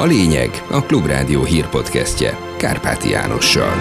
A lényeg a Klubrádió hírpodcastje Kárpáti Jánossal.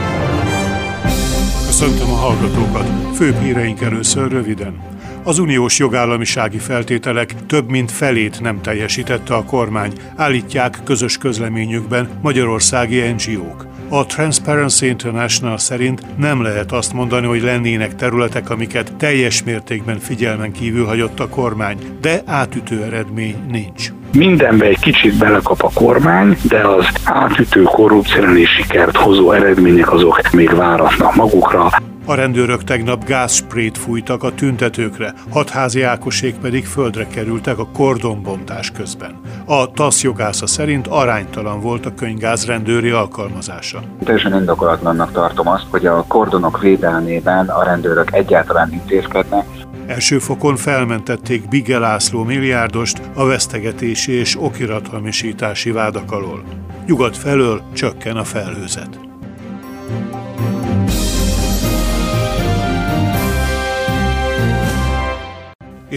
Köszöntöm a hallgatókat! Főbb híreink először röviden. Az uniós jogállamisági feltételek több mint felét nem teljesítette a kormány, állítják közös közleményükben magyarországi NGO-k. A Transparency International szerint nem lehet azt mondani, hogy lennének területek, amiket teljes mértékben figyelmen kívül hagyott a kormány, de átütő eredmény nincs. Mindenbe egy kicsit belekap a kormány, de az átütő korrupciós sikert hozó eredmények azok még váratnak magukra. A rendőrök tegnap gázsprét fújtak a tüntetőkre, hatházi Ákosék pedig földre kerültek a kordonbontás közben. A TASZ jogásza szerint aránytalan volt a könyvgáz rendőri alkalmazása. Teljesen indokolatlannak tartom azt, hogy a kordonok védelmében a rendőrök egyáltalán intézkednek, Első fokon felmentették Bige László milliárdost a vesztegetési és okirathamisítási vádak alól. Nyugat felől csökken a felhőzet.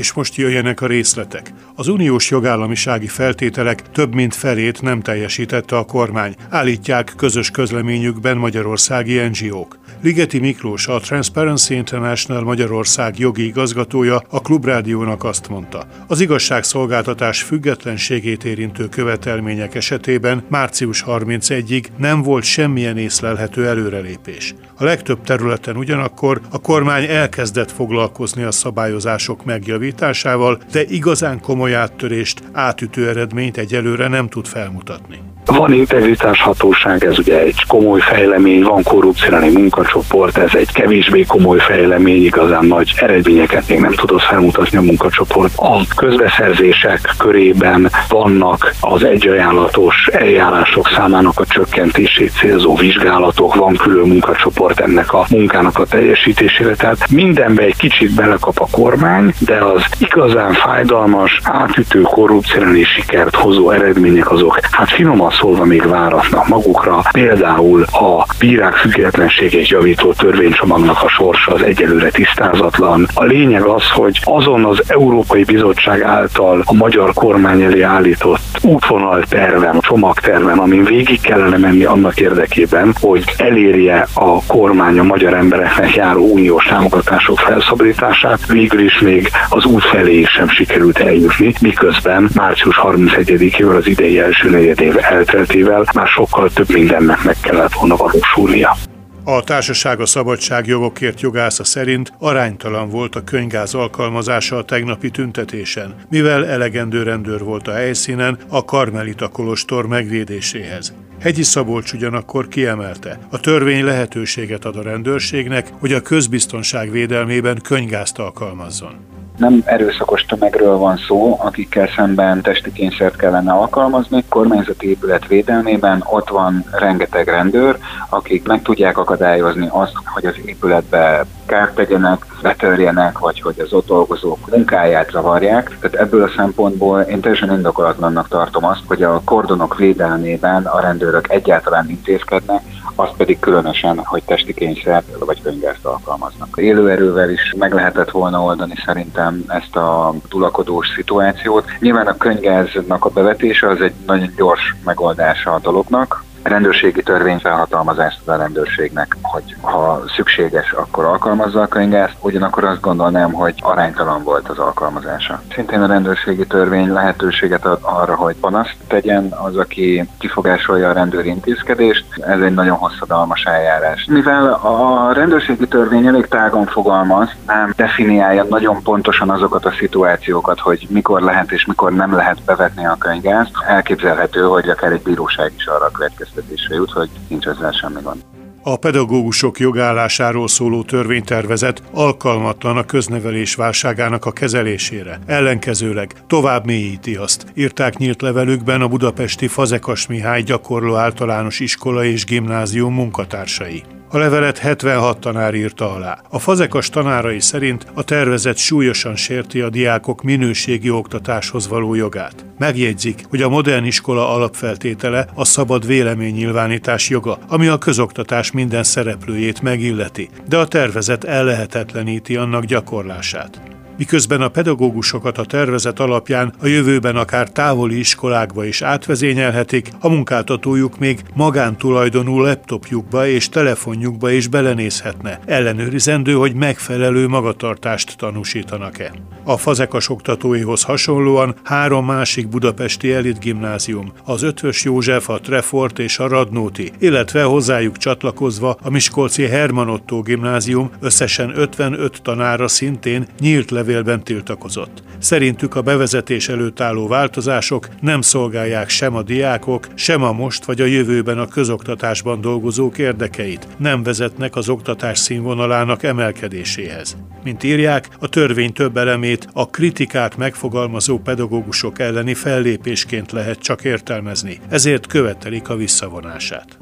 És most jöjjenek a részletek. Az uniós jogállamisági feltételek több mint felét nem teljesítette a kormány, állítják közös közleményükben magyarországi NGO-k. Ligeti Miklós, a Transparency International Magyarország jogi igazgatója a Klubrádiónak azt mondta, az igazságszolgáltatás függetlenségét érintő követelmények esetében március 31-ig nem volt semmilyen észlelhető előrelépés. A legtöbb területen ugyanakkor a kormány elkezdett foglalkozni a szabályozások megjavításával, de igazán komoly áttörést, átütő eredményt egyelőre nem tud felmutatni. Van integritáshatóság, ez ugye egy komoly fejlemény, van korrupciálni munkacsoport, ez egy kevésbé komoly fejlemény, igazán nagy eredményeket még nem tudott felmutatni a munkacsoport. A közbeszerzések körében vannak az egyajánlatos eljárások számának a csökkentését célzó vizsgálatok, van külön munkacsoport ennek a munkának a teljesítésére, tehát mindenbe egy kicsit belekap a kormány, de az igazán fájdalmas, átütő korrupciálni sikert hozó eredmények azok, hát finoman szólva még váratnak magukra. Például a bírák függetlenségét javító törvénycsomagnak a sorsa az egyelőre tisztázatlan. A lényeg az, hogy azon az Európai Bizottság által a magyar kormány elé állított útvonal terven, csomagterven, amin végig kellene menni annak érdekében, hogy elérje a kormány a magyar embereknek járó uniós támogatások felszabadítását, végül is még az út felé sem sikerült eljutni, miközben március 31-ével az idei első negyedév el elteltével már sokkal több mindennek meg kellett volna valósulnia. A társaság a szabadságjogokért jogásza szerint aránytalan volt a könygáz alkalmazása a tegnapi tüntetésen, mivel elegendő rendőr volt a helyszínen a Karmelita Kolostor megvédéséhez. Hegyi Szabolcs ugyanakkor kiemelte, a törvény lehetőséget ad a rendőrségnek, hogy a közbiztonság védelmében könygázt alkalmazzon nem erőszakos tömegről van szó, akikkel szemben testi kényszert kellene alkalmazni. Kormányzati épület védelmében ott van rengeteg rendőr, akik meg tudják akadályozni azt, hogy az épületbe kárt tegyenek, betörjenek, vagy hogy az ott dolgozók munkáját zavarják. Tehát ebből a szempontból én teljesen indokolatlannak tartom azt, hogy a kordonok védelmében a rendőrök egyáltalán intézkednek, azt pedig különösen, hogy testi kényszert vagy könyvgázt alkalmaznak. Élőerővel is meg lehetett volna oldani szerintem ezt a tulakodós szituációt. Nyilván a könyvgáznak a bevetése az egy nagyon gyors megoldása a dolognak, rendőrségi törvény felhatalmazást ad a rendőrségnek, hogy ha szükséges, akkor alkalmazza a könygázt, ugyanakkor azt gondolnám, hogy aránytalan volt az alkalmazása. Szintén a rendőrségi törvény lehetőséget ad arra, hogy panaszt tegyen az, aki kifogásolja a rendőri intézkedést. Ez egy nagyon hosszadalmas eljárás. Mivel a rendőrségi törvény elég tágon fogalmaz, nem definiálja nagyon pontosan azokat a szituációkat, hogy mikor lehet és mikor nem lehet bevetni a könygázt, elképzelhető, hogy akár egy bíróság is arra következik következtetésre jut, hogy nincs ezzel semmi gond. A pedagógusok jogállásáról szóló törvénytervezet alkalmatlan a köznevelés válságának a kezelésére. Ellenkezőleg tovább mélyíti azt, írták nyílt levelükben a budapesti Fazekas Mihály gyakorló általános iskola és gimnázium munkatársai. A levelet 76 tanár írta alá. A fazekas tanárai szerint a tervezet súlyosan sérti a diákok minőségi oktatáshoz való jogát. Megjegyzik, hogy a modern iskola alapfeltétele a szabad véleménynyilvánítás joga, ami a közoktatás minden szereplőjét megilleti, de a tervezet ellehetetleníti annak gyakorlását. Miközben a pedagógusokat a tervezet alapján a jövőben akár távoli iskolákba is átvezényelhetik, a munkáltatójuk még magántulajdonú laptopjukba és telefonjukba is belenézhetne, ellenőrizendő, hogy megfelelő magatartást tanúsítanak-e. A fazekas oktatóihoz hasonlóan három másik budapesti elit gimnázium, az Ötvös József, a Trefort és a Radnóti, illetve hozzájuk csatlakozva a Miskolci Herman Otto gimnázium összesen 55 tanára szintén nyílt levélben tiltakozott. Szerintük a bevezetés előtt álló változások nem szolgálják sem a diákok, sem a most vagy a jövőben a közoktatásban dolgozók érdekeit, nem vezetnek az oktatás színvonalának emelkedéséhez. Mint írják, a törvény több elemét a kritikát megfogalmazó pedagógusok elleni fellépésként lehet csak értelmezni, ezért követelik a visszavonását.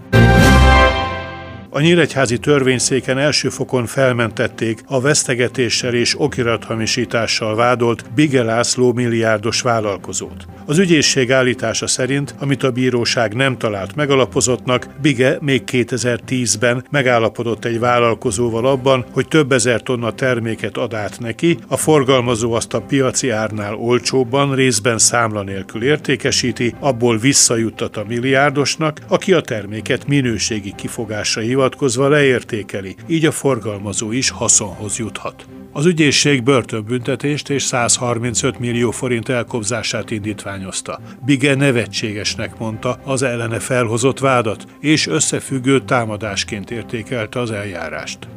A Nyíregyházi törvényszéken első fokon felmentették a vesztegetéssel és okirathamisítással vádolt Bige László milliárdos vállalkozót. Az ügyészség állítása szerint, amit a bíróság nem talált megalapozottnak, Bige még 2010-ben megállapodott egy vállalkozóval abban, hogy több ezer tonna terméket ad át neki, a forgalmazó azt a piaci árnál olcsóbban, részben számla nélkül értékesíti, abból visszajuttat a milliárdosnak, aki a terméket minőségi kifogásra hivatkozva leértékeli, így a forgalmazó is haszonhoz juthat. Az ügyészség börtönbüntetést és 135 millió forint elkobzását indítványozta. Bige nevetségesnek mondta az ellene felhozott vádat, és összefüggő támadásként értékelte az eljárást.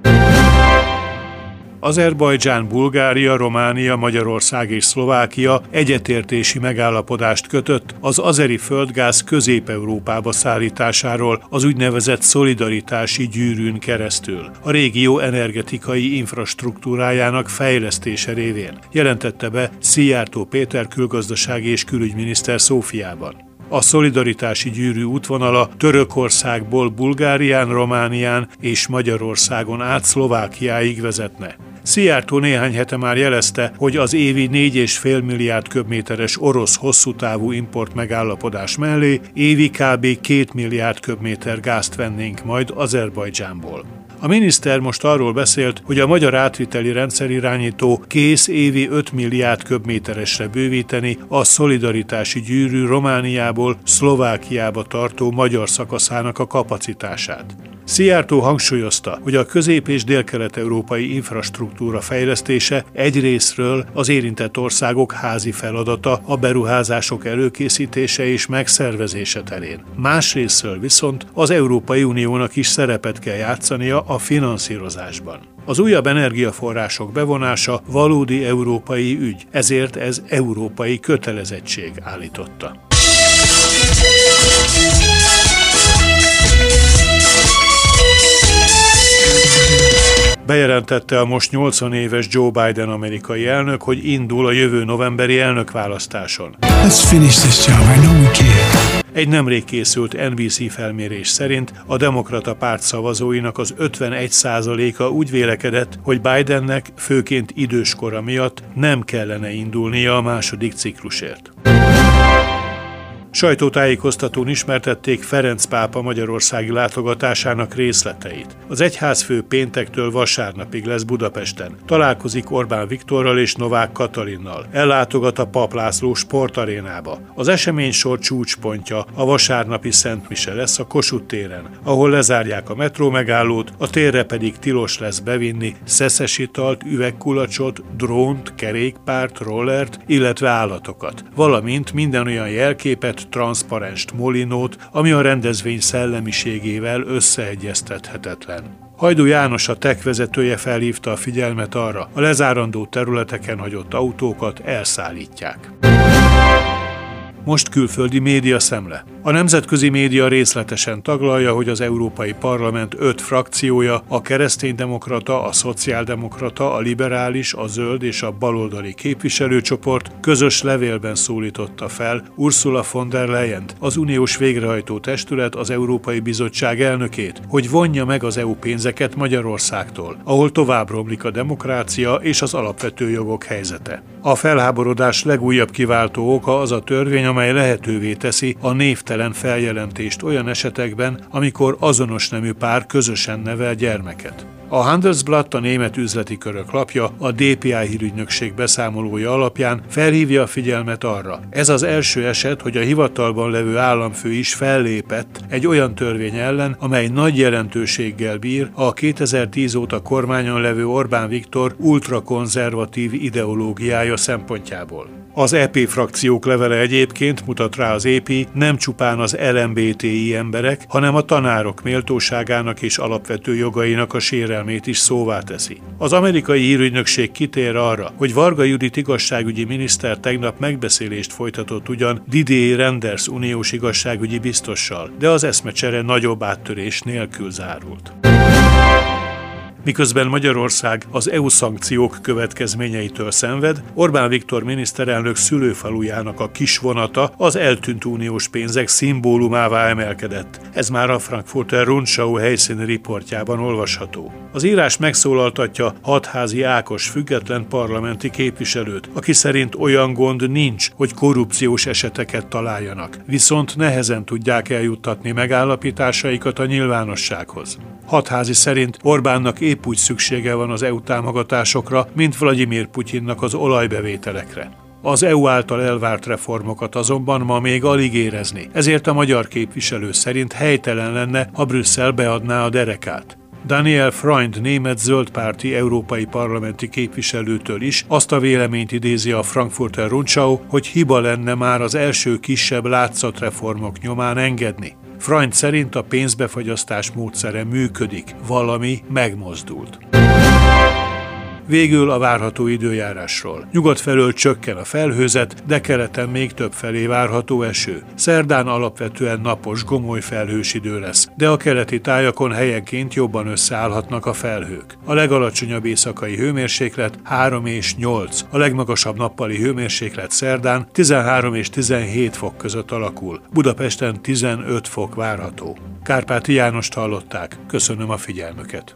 Azerbajdzsán, Bulgária, Románia, Magyarország és Szlovákia egyetértési megállapodást kötött az azeri földgáz Közép-Európába szállításáról az úgynevezett szolidaritási gyűrűn keresztül, a régió energetikai infrastruktúrájának fejlesztése révén, jelentette be Szijjártó Péter külgazdasági és külügyminiszter Szófiában. A szolidaritási gyűrű útvonala Törökországból Bulgárián, Románián és Magyarországon át Szlovákiáig vezetne. Szijjártó néhány hete már jelezte, hogy az évi 4,5 milliárd köbméteres orosz hosszú távú import megállapodás mellé évi kb. 2 milliárd köbméter gázt vennénk majd Azerbajdzsánból. A miniszter most arról beszélt, hogy a magyar átviteli rendszerirányító kész évi 5 milliárd köbméteresre bővíteni a szolidaritási gyűrű Romániából Szlovákiába tartó magyar szakaszának a kapacitását. Szijjártó hangsúlyozta, hogy a közép- és délkelet-európai infrastruktúra fejlesztése egyrésztről az érintett országok házi feladata a beruházások előkészítése és megszervezése terén. Másrésztről viszont az Európai Uniónak is szerepet kell játszania a finanszírozásban. Az újabb energiaforrások bevonása valódi európai ügy, ezért ez európai kötelezettség állította. Bejelentette a most 80 éves Joe Biden amerikai elnök, hogy indul a jövő novemberi elnökválasztáson. Let's finish this job. I know we can. Egy nemrég készült NBC felmérés szerint a demokrata párt szavazóinak az 51%-a úgy vélekedett, hogy Bidennek főként időskora miatt nem kellene indulnia a második ciklusért. Sajtótájékoztatón ismertették Ferenc pápa magyarországi látogatásának részleteit. Az egyházfő péntektől vasárnapig lesz Budapesten. Találkozik Orbán Viktorral és Novák Katalinnal. Ellátogat a Pap László sportarénába. Az esemény sor csúcspontja a vasárnapi Szent Mise lesz a Kossuth téren, ahol lezárják a metró megállót, a térre pedig tilos lesz bevinni szeszes italt, üvegkulacsot, drónt, kerékpárt, rollert, illetve állatokat, valamint minden olyan jelképet, transzparenst molinót, ami a rendezvény szellemiségével összeegyeztethetetlen. Hajdú János a TEK vezetője felhívta a figyelmet arra, a lezárandó területeken hagyott autókat elszállítják. Most külföldi média szemle. A nemzetközi média részletesen taglalja, hogy az Európai Parlament öt frakciója, a kereszténydemokrata, a szociáldemokrata, a liberális, a zöld és a baloldali képviselőcsoport közös levélben szólította fel Ursula von der leyen az uniós végrehajtó testület, az Európai Bizottság elnökét, hogy vonja meg az EU pénzeket Magyarországtól, ahol tovább romlik a demokrácia és az alapvető jogok helyzete. A felháborodás legújabb kiváltó oka az a törvény, amely lehetővé teszi a névtelen feljelentést olyan esetekben, amikor azonos nemű pár közösen nevel gyermeket. A Handelsblatt, a német üzleti körök lapja, a DPI hírügynökség beszámolója alapján felhívja a figyelmet arra. Ez az első eset, hogy a hivatalban levő államfő is fellépett egy olyan törvény ellen, amely nagy jelentőséggel bír a 2010 óta kormányon levő Orbán Viktor ultrakonzervatív ideológiája szempontjából. Az EP frakciók levele egyébként mutat rá az EP nem csupán az LMBTI emberek, hanem a tanárok méltóságának és alapvető jogainak a sérelmét is szóvá teszi. Az amerikai hírügynökség kitér arra, hogy Varga Judit igazságügyi miniszter tegnap megbeszélést folytatott ugyan Didier Renders uniós igazságügyi biztossal, de az eszmecsere nagyobb áttörés nélkül zárult miközben Magyarország az EU szankciók következményeitől szenved, Orbán Viktor miniszterelnök szülőfalujának a kisvonata az eltűnt uniós pénzek szimbólumává emelkedett. Ez már a Frankfurter Rundschau helyszíni riportjában olvasható. Az írás megszólaltatja hatházi Ákos független parlamenti képviselőt, aki szerint olyan gond nincs, hogy korrupciós eseteket találjanak, viszont nehezen tudják eljuttatni megállapításaikat a nyilvánossághoz. Hatházi szerint Orbánnak épp úgy szüksége van az EU támogatásokra, mint Vladimir Putyinnak az olajbevételekre. Az EU által elvárt reformokat azonban ma még alig érezni, ezért a magyar képviselő szerint helytelen lenne, ha Brüsszel beadná a derekát. Daniel Freund német zöldpárti európai parlamenti képviselőtől is azt a véleményt idézi a Frankfurter Rundschau, hogy hiba lenne már az első kisebb látszatreformok nyomán engedni. Freund szerint a pénzbefagyasztás módszere működik, valami megmozdult. Végül a várható időjárásról. Nyugat felől csökken a felhőzet, de keleten még több felé várható eső. Szerdán alapvetően napos, gomoly felhős idő lesz, de a keleti tájakon helyenként jobban összeállhatnak a felhők. A legalacsonyabb éjszakai hőmérséklet 3 és 8, a legmagasabb nappali hőmérséklet szerdán 13 és 17 fok között alakul. Budapesten 15 fok várható. Kárpáti Jánost hallották. Köszönöm a figyelmüket.